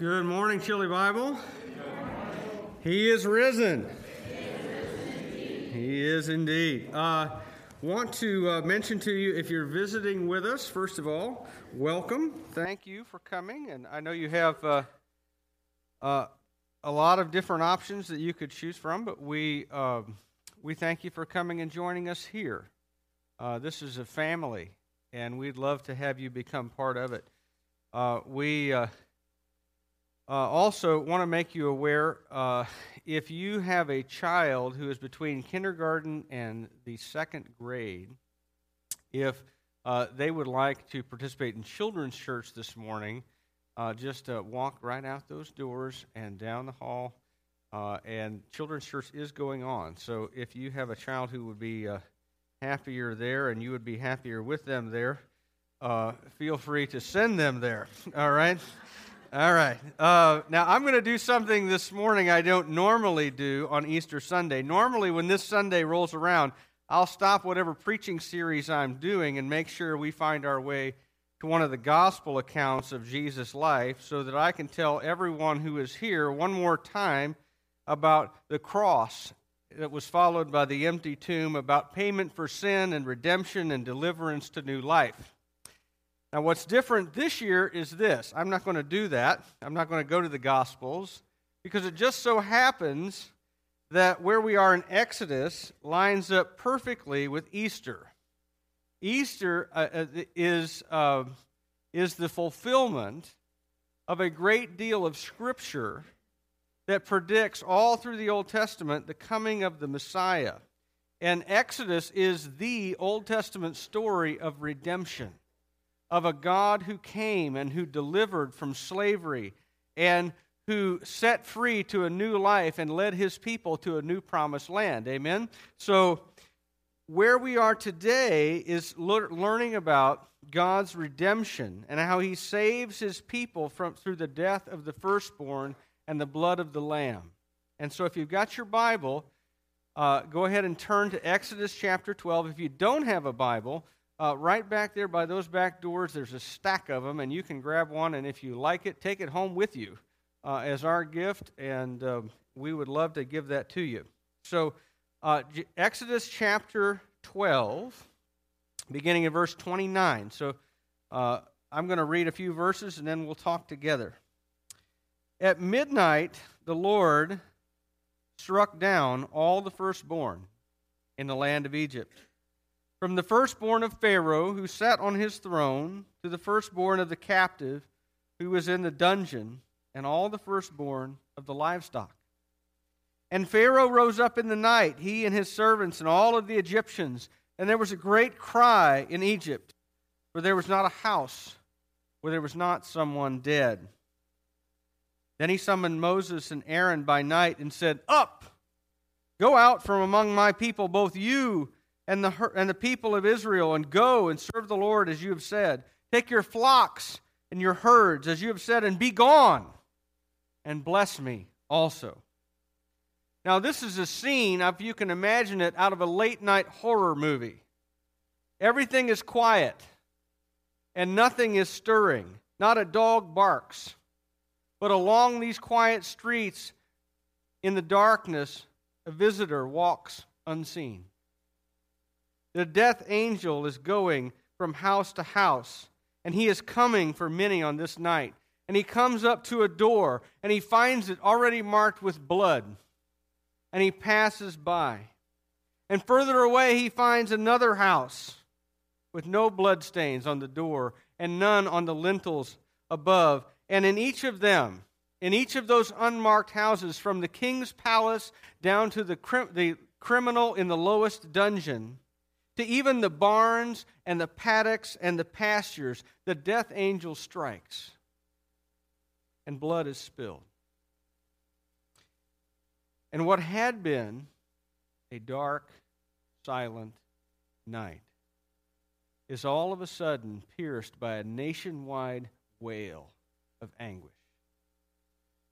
Good morning, Chili Bible. He is risen. He is indeed. Uh, want to uh, mention to you if you're visiting with us, first of all, welcome. Thank you for coming. And I know you have uh, uh a lot of different options that you could choose from, but we, um, we thank you for coming and joining us here. Uh, this is a family, and we'd love to have you become part of it. Uh, we uh, also, want to make you aware uh, if you have a child who is between kindergarten and the second grade, if uh, they would like to participate in children's church this morning, uh, just uh, walk right out those doors and down the hall. Uh, and children's church is going on. So if you have a child who would be happier there and you would be happier with them there, feel free to send them there. All right? All right. Uh, now, I'm going to do something this morning I don't normally do on Easter Sunday. Normally, when this Sunday rolls around, I'll stop whatever preaching series I'm doing and make sure we find our way to one of the gospel accounts of Jesus' life so that I can tell everyone who is here one more time about the cross that was followed by the empty tomb, about payment for sin and redemption and deliverance to new life. Now, what's different this year is this I'm not going to do that. I'm not going to go to the Gospels because it just so happens that where we are in Exodus lines up perfectly with Easter. Easter uh, uh is, uh, is the fulfillment of a great deal of Scripture that predicts all through the Old Testament the coming of the Messiah. And Exodus is the Old Testament story of redemption of a God who came and who delivered from slavery and who set free to a new life and led his people to a new promised land. Amen? So, where we are today is learning about God's redemption and how he saves his people from, through the death of the firstborn and the blood of the Lamb. And so, if you've got your Bible, uh, go ahead and turn to Exodus chapter 12. If you don't have a Bible, uh, right back there by those back doors, there's a stack of them, and you can grab one, and if you like it, take it home with you uh, as our gift, and um, we would love to give that to you. So, uh, Exodus chapter 12, beginning in verse 29. So, uh, I'm going to read a few verses, and then we'll talk together. At midnight, the Lord struck down all the firstborn in the land of Egypt from the firstborn of Pharaoh, who sat on his throne, to the firstborn of the captive, who was in the dungeon, and all the firstborn of the livestock. And Pharaoh rose up in the night, he and his servants, and all of the Egyptians, and there was a great cry in Egypt, for there was not a house where there was not someone dead. Then he summoned Moses and Aaron by night and said, Up! Go out from among my people, both you and the, and the people of Israel, and go and serve the Lord as you have said. Take your flocks and your herds as you have said, and be gone, and bless me also. Now, this is a scene, if you can imagine it, out of a late night horror movie. Everything is quiet, and nothing is stirring. Not a dog barks. But along these quiet streets, in the darkness, a visitor walks unseen. The death angel is going from house to house, and he is coming for many on this night. And he comes up to a door, and he finds it already marked with blood, and he passes by. And further away, he finds another house with no bloodstains on the door and none on the lintels above. And in each of them, in each of those unmarked houses, from the king's palace down to the, the criminal in the lowest dungeon, to even the barns and the paddocks and the pastures, the death angel strikes, and blood is spilled. And what had been a dark, silent night is all of a sudden pierced by a nationwide wail of anguish.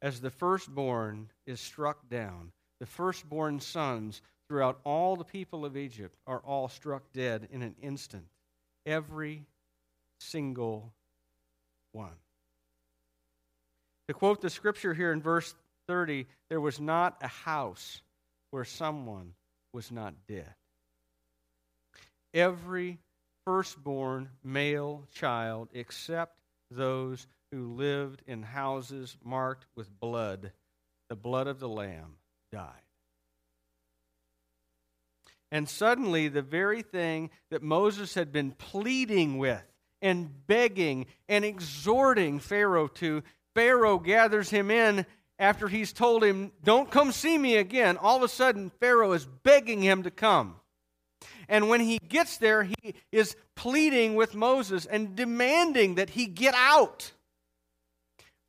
As the firstborn is struck down, the firstborn sons throughout all the people of Egypt are all struck dead in an instant. Every single one. To quote the scripture here in verse 30, there was not a house where someone was not dead. Every firstborn male child, except those who lived in houses marked with blood, the blood of the Lamb, died. And suddenly, the very thing that Moses had been pleading with and begging and exhorting Pharaoh to, Pharaoh gathers him in after he's told him, Don't come see me again. All of a sudden, Pharaoh is begging him to come. And when he gets there, he is pleading with Moses and demanding that he get out.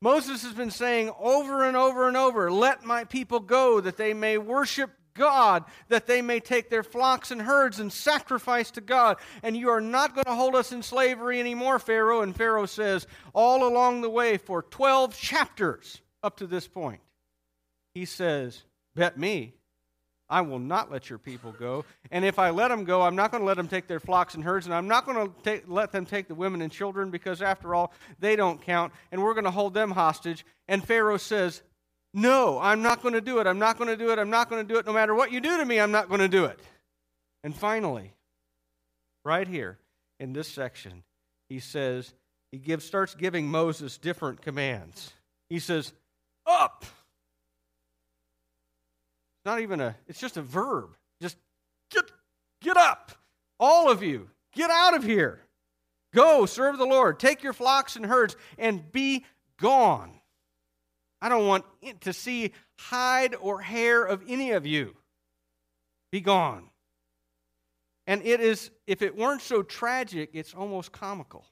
Moses has been saying over and over and over, Let my people go that they may worship God, that they may take their flocks and herds and sacrifice to God. And you are not going to hold us in slavery anymore, Pharaoh. And Pharaoh says, all along the way for 12 chapters up to this point, he says, Bet me, I will not let your people go. And if I let them go, I'm not going to let them take their flocks and herds, and I'm not going to let them take the women and children because, after all, they don't count, and we're going to hold them hostage. And Pharaoh says, No, I'm not going to do it. I'm not going to do it. I'm not going to do it. No matter what you do to me, I'm not going to do it. And finally, right here in this section, he says, he gives, starts giving Moses different commands. He says, Up! not even a, it's just a verb. Just get, get up. All of you, get out of here. Go serve the Lord. Take your flocks and herds and be gone. I don't want to see hide or hair of any of you. Be gone. And it is, if it weren't so tragic, it's almost comical.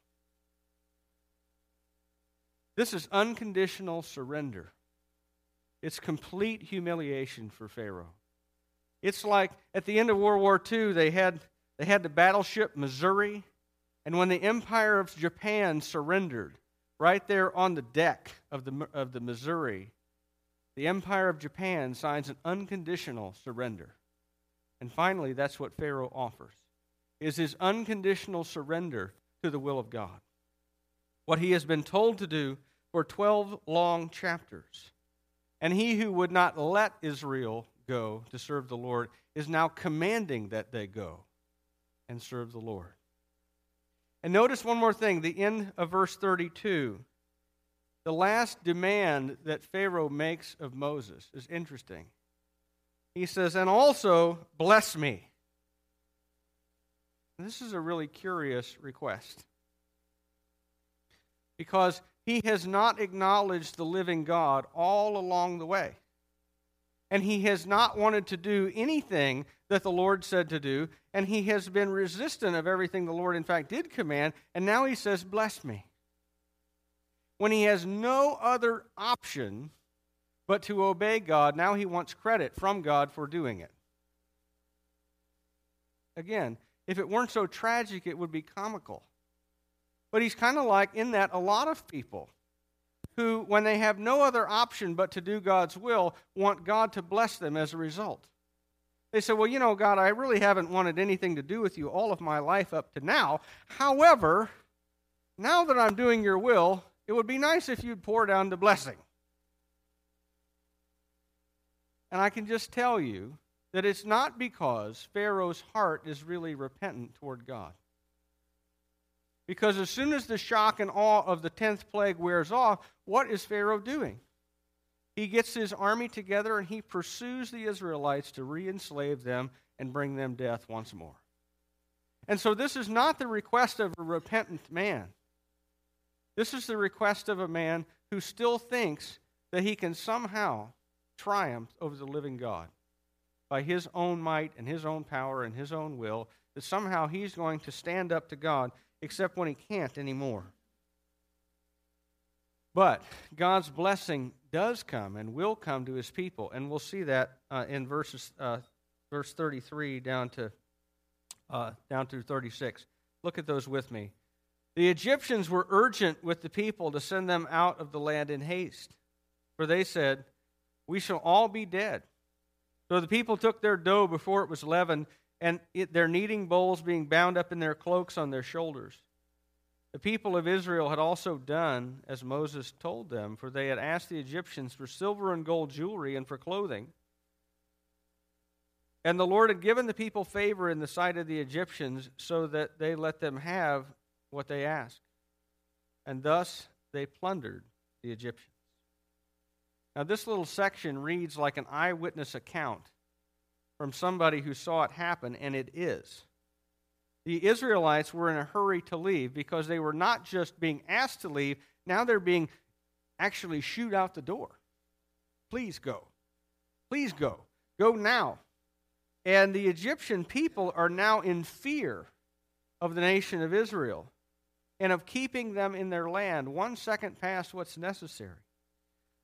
This is unconditional surrender. It's complete humiliation for Pharaoh. It's like at the end of World War II, they had, they had the battleship Missouri, and when the Empire of Japan surrendered, right there on the deck of the, of the Missouri, the Empire of Japan signs an unconditional surrender. And finally, that's what Pharaoh offers, is his unconditional surrender to the will of God. What he has been told to do for 12 long chapters. And he who would not let Israel go to serve the Lord is now commanding that they go and serve the Lord. And notice one more thing the end of verse 32. The last demand that Pharaoh makes of Moses is interesting. He says, And also bless me. this is a really curious request. Because he has not acknowledged the living God all along the way. And he has not wanted to do anything that the Lord said to do, and he has been resistant of everything the Lord, in fact, did command, and now he says, Bless me. When he has no other option but to obey God, now he wants credit from God for doing it. Again, if it weren't so tragic, it would be comical. But he's kind of like in that a lot of people who, when they have no other option but to do God's will, want God to bless them as a result. They say, Well, you know, God, I really haven't wanted anything to do with you all of my life up to now. However, now that I'm doing your will, it would be nice if you'd pour down the blessing. And I can just tell you that it's not because Pharaoh's heart is really repentant toward God. Because as soon as the shock and awe of the 10th plague wears off, what is Pharaoh doing? He gets his army together and he pursues the Israelites to re enslave them and bring them death once more. And so this is not the request of a repentant man. This is the request of a man who still thinks that he can somehow triumph over the living God by his own might and his own power and his own will, that somehow he's going to stand up to God except when he can't anymore. But God's blessing does come and will come to his people, and we'll see that uh, in verses uh, verse 33 down to uh, down through 36. Look at those with me. The Egyptians were urgent with the people to send them out of the land in haste, for they said, "We shall all be dead." So the people took their dough before it was leavened and it, their kneading bowls being bound up in their cloaks on their shoulders. The people of Israel had also done as Moses told them, for they had asked the Egyptians for silver and gold jewelry and for clothing. And the Lord had given the people favor in the sight of the Egyptians, so that they let them have what they asked. And thus they plundered the Egyptians. Now, this little section reads like an eyewitness account from somebody who saw it happen, and it is. The Israelites were in a hurry to leave because they were not just being asked to leave, now they're being actually shooed out the door. Please go. Please go. Go now. And the Egyptian people are now in fear of the nation of Israel and of keeping them in their land one second past what's necessary.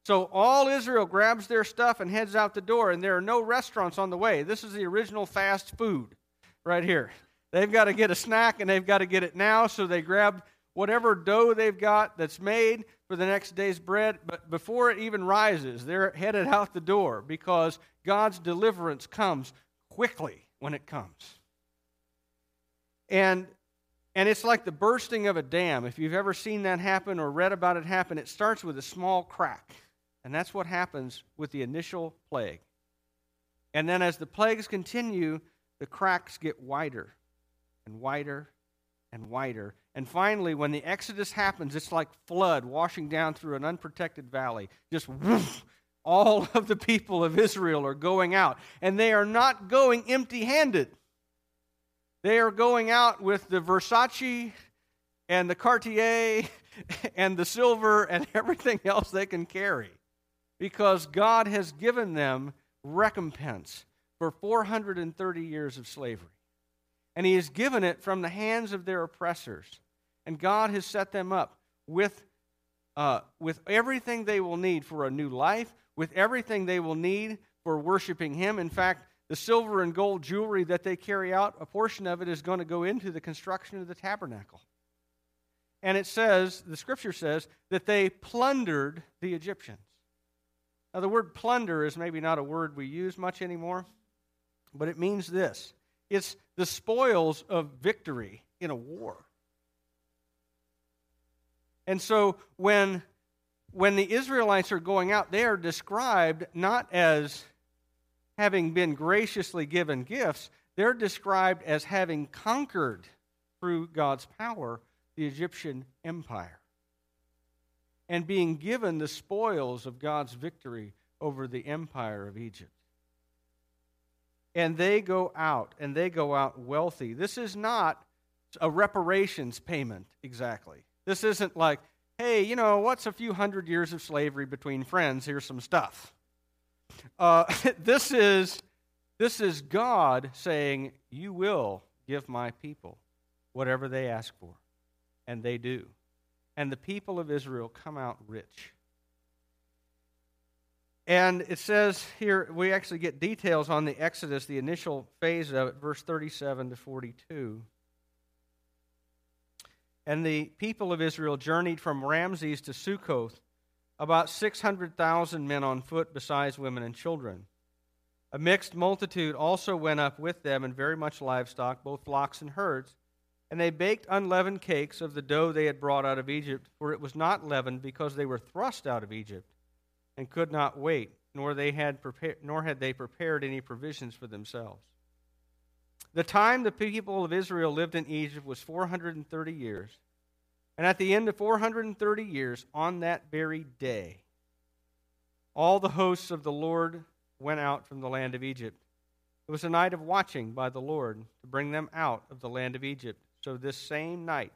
So all Israel grabs their stuff and heads out the door, and there are no restaurants on the way. This is the original fast food right here. They've got to get a snack and they've got to get it now, so they grab whatever dough they've got that's made for the next day's bread. But before it even rises, they're headed out the door because God's deliverance comes quickly when it comes. And and it's like the bursting of a dam. If you've ever seen that happen or read about it happen, it starts with a small crack. And that's what happens with the initial plague. And then as the plagues continue, the cracks get wider and wider and wider. And finally, when the Exodus happens, it's like flood washing down through an unprotected valley. Just whoosh, all of the people of Israel are going out. And they are not going empty handed. They are going out with the Versace and the Cartier and the silver and everything else they can carry because God has given them recompense for 430 years of slavery and he has given it from the hands of their oppressors. And God has set them up with, uh, with everything they will need for a new life, with everything they will need for worshiping him. In fact, the silver and gold jewelry that they carry out, a portion of it is going to go into the construction of the tabernacle. And it says, the scripture says, that they plundered the Egyptians. Now, the word plunder is maybe not a word we use much anymore, but it means this it's the spoils of victory in a war. And so when, when the Israelites are going out, they are described not as having been graciously given gifts, they're described as having conquered through God's power the Egyptian empire and being given the spoils of God's victory over the empire of Egypt and they go out, and they go out wealthy. This is not a reparations payment exactly. This isn't like, hey, you know, what's a few hundred years of slavery between friends? Here's some stuff. Uh, this is this is God saying, "You will give my people whatever they ask for," and they do. And the people of Israel come out rich. And it says here, we actually get details on the Exodus, the initial phase of it, verse 37 to 42. And the people of Israel journeyed from Ramses to Sukkoth, about 600,000 men on foot, besides women and children. A mixed multitude also went up with them, and very much livestock, both flocks and herds. And they baked unleavened cakes of the dough they had brought out of Egypt, for it was not leavened, because they were thrust out of Egypt and could not wait, nor, they had prepared, nor had they prepared any provisions for themselves. The time the people of Israel lived in Egypt was 430 years. And at the end of 430 years, on that very day, all the hosts of the Lord went out from the land of Egypt. It was a night of watching by the Lord to bring them out of the land of Egypt. So this same night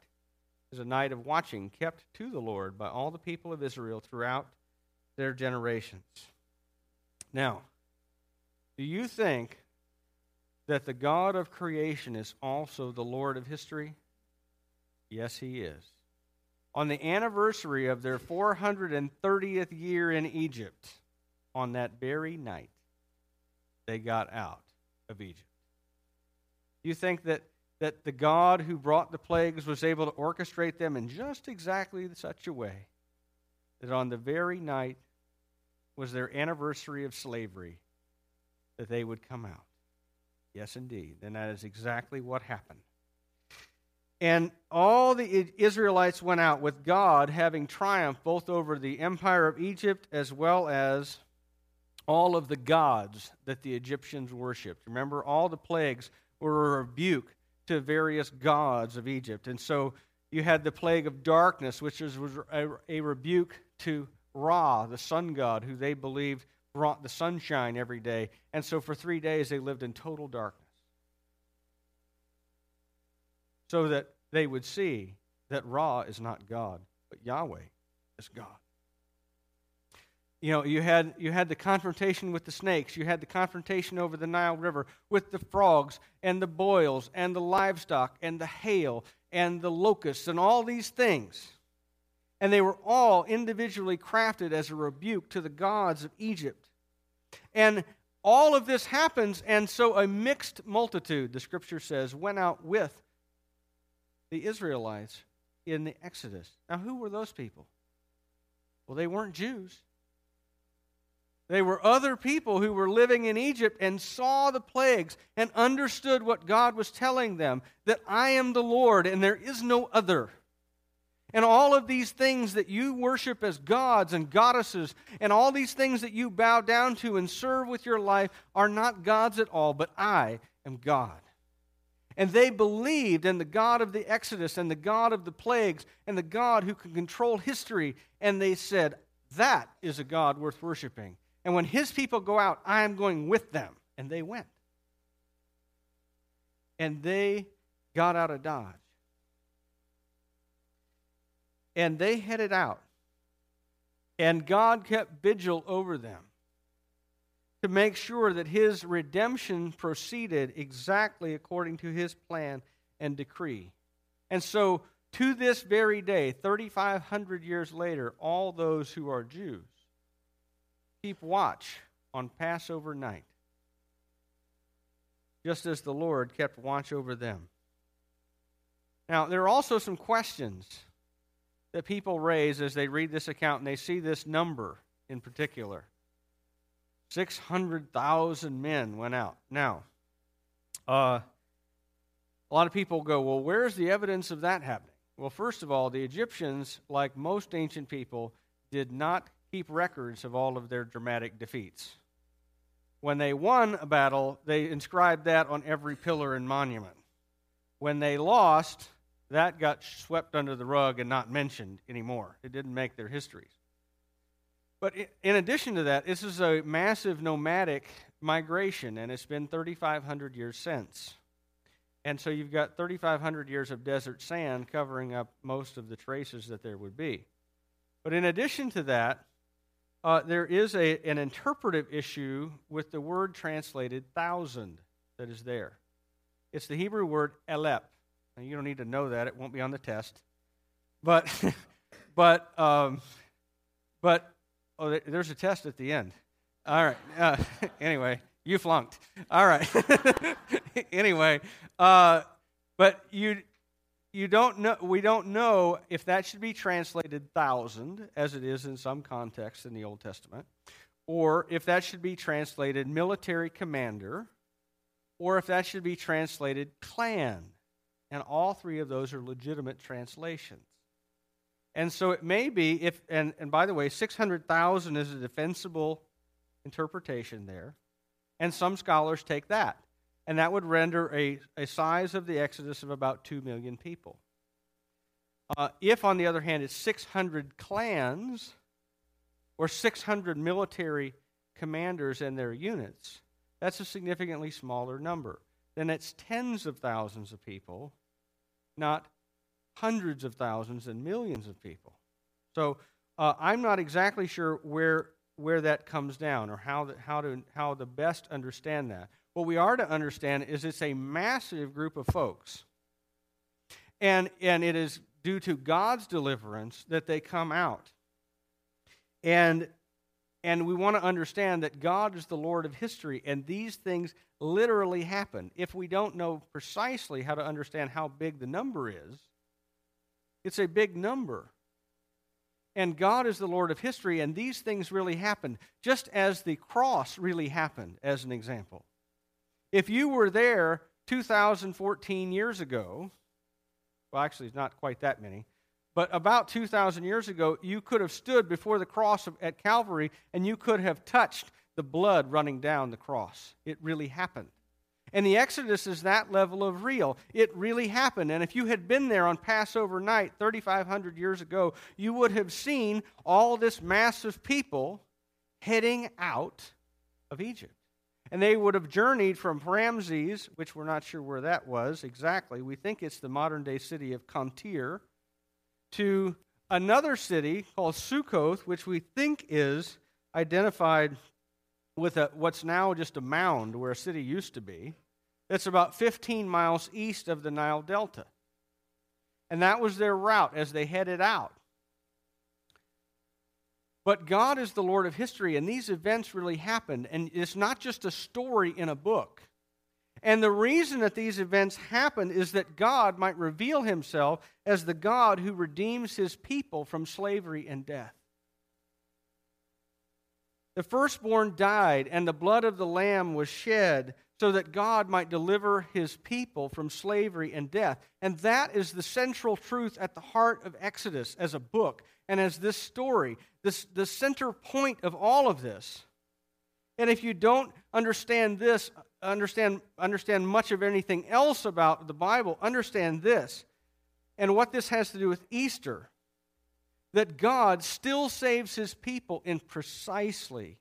is a night of watching kept to the Lord by all the people of Israel throughout their generations. Now, do you think that the God of creation is also the Lord of history? Yes, he is. On the anniversary of their 430th year in Egypt, on that very night, they got out of Egypt. Do you think that, that the God who brought the plagues was able to orchestrate them in just exactly such a way that on the very night was their anniversary of slavery that they would come out. Yes, indeed. And that is exactly what happened. And all the Israelites went out with God having triumphed both over the empire of Egypt as well as all of the gods that the Egyptians worshipped. Remember, all the plagues were a rebuke to various gods of Egypt. And so you had the plague of darkness, which was a rebuke to Ra, the sun god, who they believed brought the sunshine every day. And so for three days they lived in total darkness. So that they would see that Ra is not God, but Yahweh is God. You know, you had, you had the confrontation with the snakes. You had the confrontation over the Nile River with the frogs and the boils and the livestock and the hail and the locusts and all these things. And they were all individually crafted as a rebuke to the gods of Egypt. And all of this happens, and so a mixed multitude, the scripture says, went out with the Israelites in the Exodus. Now, who were those people? Well, they weren't Jews. They were other people who were living in Egypt and saw the plagues and understood what God was telling them that I am the Lord and there is no other. And all of these things that you worship as gods and goddesses, and all these things that you bow down to and serve with your life, are not gods at all, but I am God. And they believed in the God of the Exodus and the God of the plagues and the God who can control history. And they said, That is a God worth worshiping. And when his people go out, I am going with them. And they went. And they got out of Dodge and they headed out. And God kept vigil over them to make sure that his redemption proceeded exactly according to his plan and decree. And so, to this very day, 3,500 years later, all those who are Jews keep watch on Passover night, just as the Lord kept watch over them. Now, there are also some questions that people raise as they read this account and they see this number in particular 600,000 men went out. Now, uh, a lot of people go, well, where's the evidence of that happening? Well, first of all, the Egyptians, like most ancient people, did not keep records of all of their dramatic defeats. When they won a battle, they inscribed that on every pillar and monument. When they lost, that got swept under the rug and not mentioned anymore. It didn't make their histories. But in addition to that, this is a massive nomadic migration, and it's been 3,500 years since. And so you've got 3,500 years of desert sand covering up most of the traces that there would be. But in addition to that, uh, there is a, an interpretive issue with the word translated thousand that is there. It's the Hebrew word elep. Now, you don't need to know that; it won't be on the test. But, but, um, but, oh, there's a test at the end. All right. Uh, anyway, you flunked. All right. anyway, uh, but you you don't know we don't know if that should be translated thousand as it is in some contexts in the old testament or if that should be translated military commander or if that should be translated clan and all three of those are legitimate translations. And so it may be, if, and, and by the way, 600,000 is a defensible interpretation there. And some scholars take that. And that would render a, a size of the Exodus of about 2 million people. Uh, if, on the other hand, it's 600 clans or 600 military commanders and their units, that's a significantly smaller number then it's tens of thousands of people, not hundreds of thousands and millions of people. So uh, I'm not exactly sure where where that comes down or how the, how to how to best understand that. What we are to understand is it's a massive group of folks, and and it is due to God's deliverance that they come out. And and we want to understand that God is the Lord of history, and these things literally happen. If we don't know precisely how to understand how big the number is, it's a big number. And God is the Lord of history, and these things really happened, just as the cross really happened, as an example. If you were there 2014 years ago, well, actually, it's not quite that many, but about 2,000 years ago, you could have stood before the cross at Calvary and you could have touched the blood running down the cross. It really happened. And the Exodus is that level of real. It really happened. And if you had been there on Passover night 3,500 years ago, you would have seen all this mass of people heading out of Egypt. And they would have journeyed from Ramses, which we're not sure where that was exactly. We think it's the modern day city of Qantir, to another city called Sukkoth, which we think is identified with a, what's now just a mound where a city used to be. It's about 15 miles east of the Nile Delta. And that was their route as they headed out. But God is the Lord of history, and these events really happened. And it's not just a story in a book. And the reason that these events happened is that God might reveal himself as the God who redeems his people from slavery and death. The firstborn died, and the blood of the Lamb was shed so that God might deliver his people from slavery and death. And that is the central truth at the heart of Exodus as a book and as this story, this, the center point of all of this. And if you don't understand this, understand, understand much of anything else about the Bible, understand this and what this has to do with Easter that God still saves his people in precisely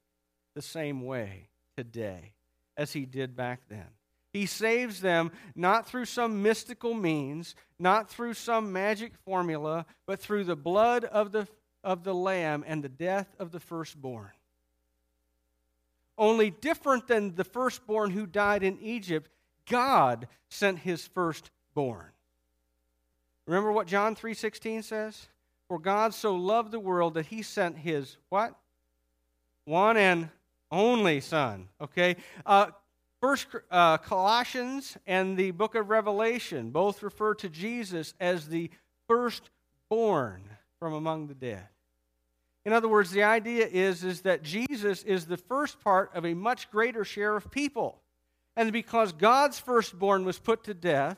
the same way today as he did back then. He saves them not through some mystical means, not through some magic formula, but through the blood of the, of the Lamb and the death of the firstborn. Only different than the firstborn who died in Egypt, God sent his firstborn. Remember what John 3:16 says? For God so loved the world that he sent his what? One and only son. Okay? Uh, First uh, Colossians and the book of Revelation both refer to Jesus as the firstborn from among the dead. In other words, the idea is, is that Jesus is the first part of a much greater share of people. And because God's firstborn was put to death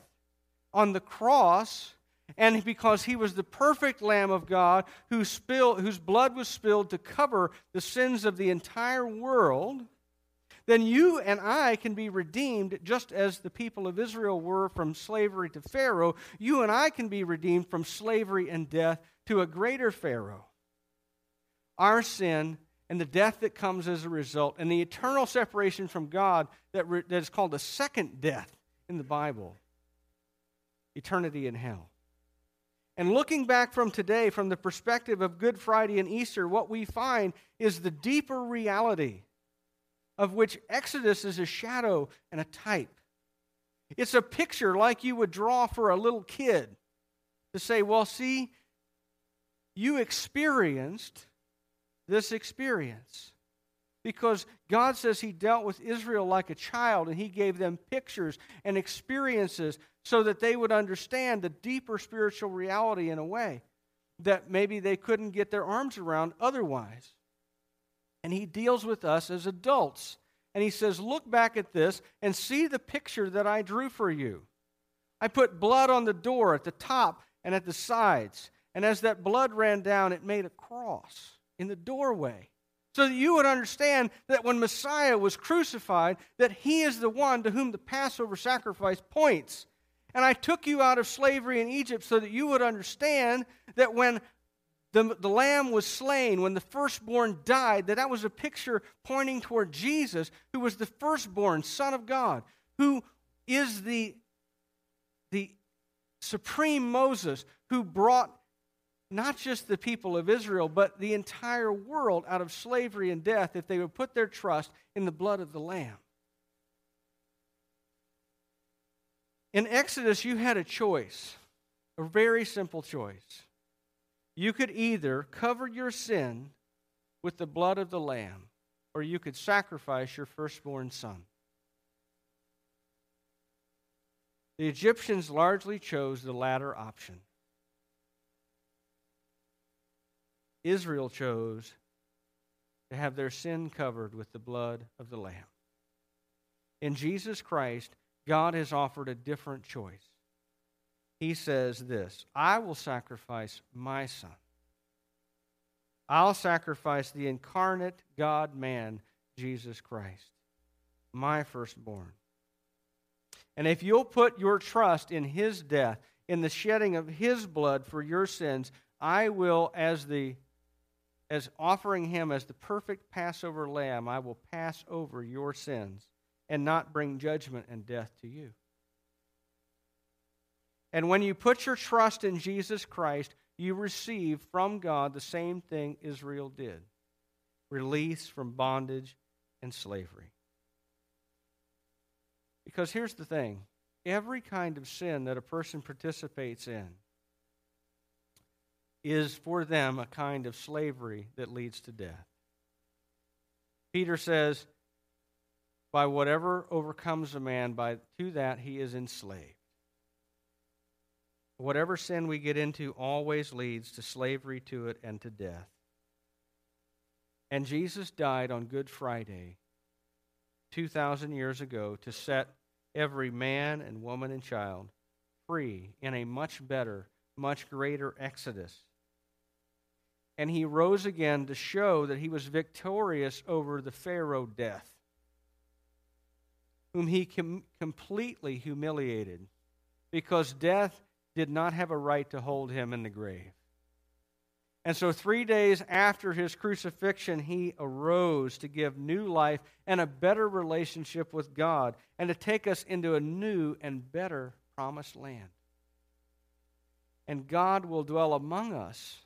on the cross, and because he was the perfect Lamb of God who spilled, whose blood was spilled to cover the sins of the entire world, then you and I can be redeemed just as the people of Israel were from slavery to Pharaoh. You and I can be redeemed from slavery and death to a greater Pharaoh. Our sin and the death that comes as a result, and the eternal separation from God that, re- that is called the second death in the Bible eternity in hell. And looking back from today, from the perspective of Good Friday and Easter, what we find is the deeper reality of which Exodus is a shadow and a type. It's a picture like you would draw for a little kid to say, well, see, you experienced this experience. Because God says He dealt with Israel like a child and He gave them pictures and experiences so that they would understand the deeper spiritual reality in a way that maybe they couldn't get their arms around otherwise. And he deals with us as adults. And he says, Look back at this and see the picture that I drew for you. I put blood on the door at the top and at the sides. And as that blood ran down, it made a cross in the doorway. So that you would understand that when Messiah was crucified, that he is the one to whom the Passover sacrifice points. And I took you out of slavery in Egypt so that you would understand that when the, the lamb was slain, when the firstborn died, that that was a picture pointing toward Jesus, who was the firstborn Son of God, who is the, the supreme Moses who brought not just the people of Israel, but the entire world out of slavery and death if they would put their trust in the blood of the Lamb. In Exodus, you had a choice, a very simple choice. You could either cover your sin with the blood of the Lamb, or you could sacrifice your firstborn son. The Egyptians largely chose the latter option. Israel chose to have their sin covered with the blood of the Lamb. In Jesus Christ, God has offered a different choice. he says this I will sacrifice my son. I'll sacrifice the incarnate God man, Jesus Christ, my firstborn. And if you'll put your trust in his death, in the shedding of his blood for your sins, I will, as the as offering him as the perfect Passover lamb, I will pass over your sins and not bring judgment and death to you. And when you put your trust in Jesus Christ, you receive from God the same thing Israel did release from bondage and slavery. Because here's the thing every kind of sin that a person participates in is for them a kind of slavery that leads to death. Peter says, by whatever overcomes a man, by to that he is enslaved. Whatever sin we get into always leads to slavery to it and to death. And Jesus died on Good Friday 2,000 years ago to set every man and woman and child free in a much better, much greater exodus and he rose again to show that he was victorious over the Pharaoh death, whom he com- completely humiliated, because death did not have a right to hold him in the grave. And so, three days after his crucifixion, he arose to give new life and a better relationship with God and to take us into a new and better promised land. And God will dwell among us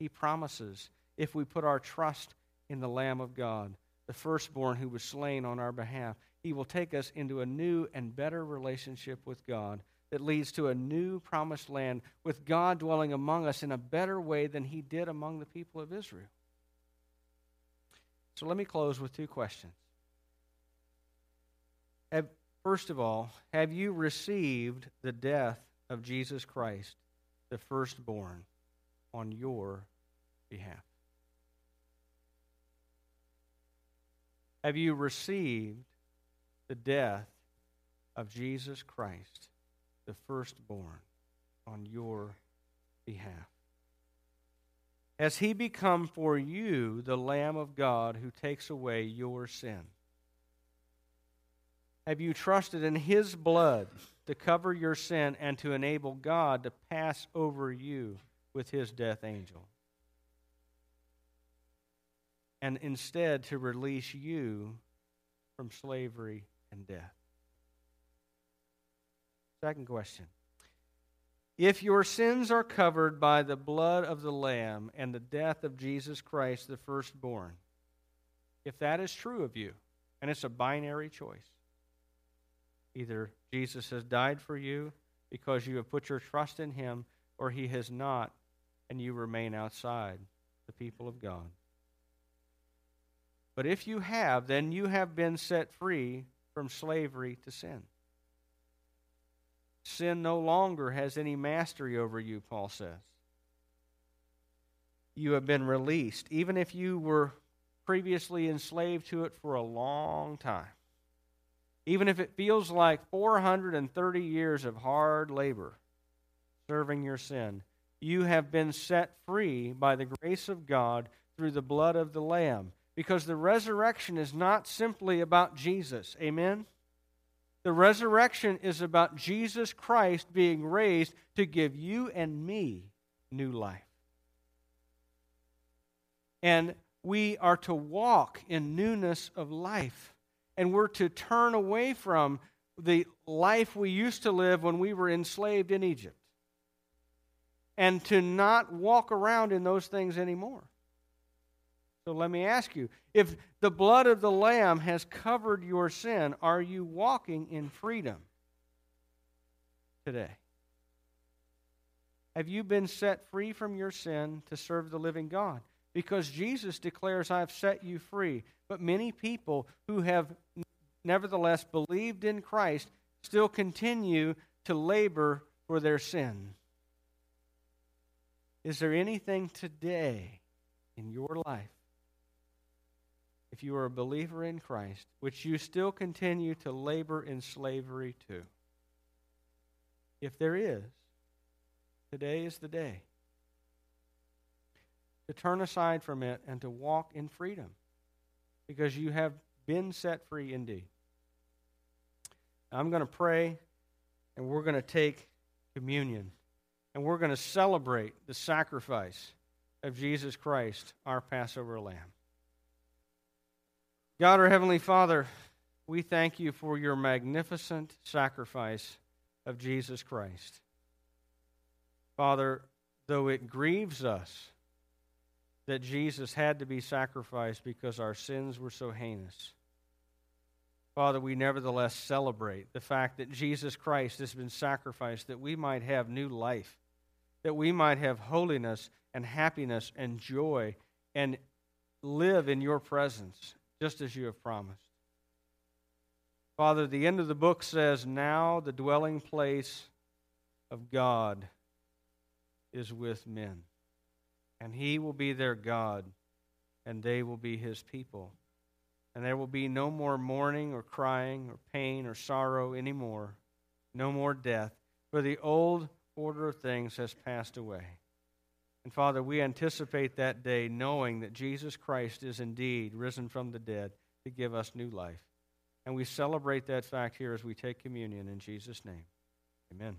he promises if we put our trust in the Lamb of God, the firstborn who was slain on our behalf. He will take us into a new and better relationship with God that leads to a new promised land with God dwelling among us in a better way than he did among the people of Israel. So let me close with two questions. Have, first of all, have you received the death of Jesus Christ, the firstborn, on your behalf? Have you received the death of Jesus Christ, the firstborn, on your behalf? Has he become for you the Lamb of God who takes away your sin? Have you trusted in his blood to cover your sin and to enable God to pass over you with his death angel? And instead to release you from slavery and death. Second question. If your sins are covered by the blood of the Lamb and the death of Jesus Christ, the firstborn, if that is true of you, and it's a binary choice, either Jesus has died for you because you have put your trust in him, or he has not, and you remain outside the people of God. But if you have, then you have been set free from slavery to sin. Sin no longer has any mastery over you, Paul says. You have been released, even if you were previously enslaved to it for a long time. Even if it feels like 430 years of hard labor serving your sin, you have been set free by the grace of God through the blood of the Lamb because the resurrection is not simply about Jesus. Amen? The resurrection is about Jesus Christ being raised to give you and me new life. And we are to walk in newness of life. And we're to turn away from the life we used to live when we were enslaved in Egypt. And to not walk around in those things anymore. So let me ask you if the blood of the Lamb has covered your sin, are you walking in freedom today? Have you been set free from your sin to serve the living God? Because Jesus declares, I've set you free. But many people who have nevertheless believed in Christ still continue to labor for their sin. Is there anything today in your life if you are a believer in Christ, which you still continue to labor in slavery to? If there is, Today is the day to turn aside from it and to walk in freedom because you have been set free indeed. I'm going to pray and we're going to take communion and we're going to celebrate the sacrifice of Jesus Christ, our Passover lamb. God, our Heavenly Father, we thank you for your magnificent sacrifice of Jesus Christ. Father, though it grieves us that Jesus had to be sacrificed because our sins were so heinous, Father, we nevertheless celebrate the fact that Jesus Christ has been sacrificed that we might have new life, that we might have holiness and happiness and joy and live in your presence, just as you have promised. Father, the end of the book says, Now the dwelling place of God is with men, and he will be their God, and they will be his people. And there will be no more mourning or crying or pain or sorrow anymore, no more death, for the old order of things has passed away. And Father, we anticipate that day knowing that Jesus Christ is indeed risen from the dead to give us new life. And we celebrate that fact here as we take communion in Jesus' name. Amen.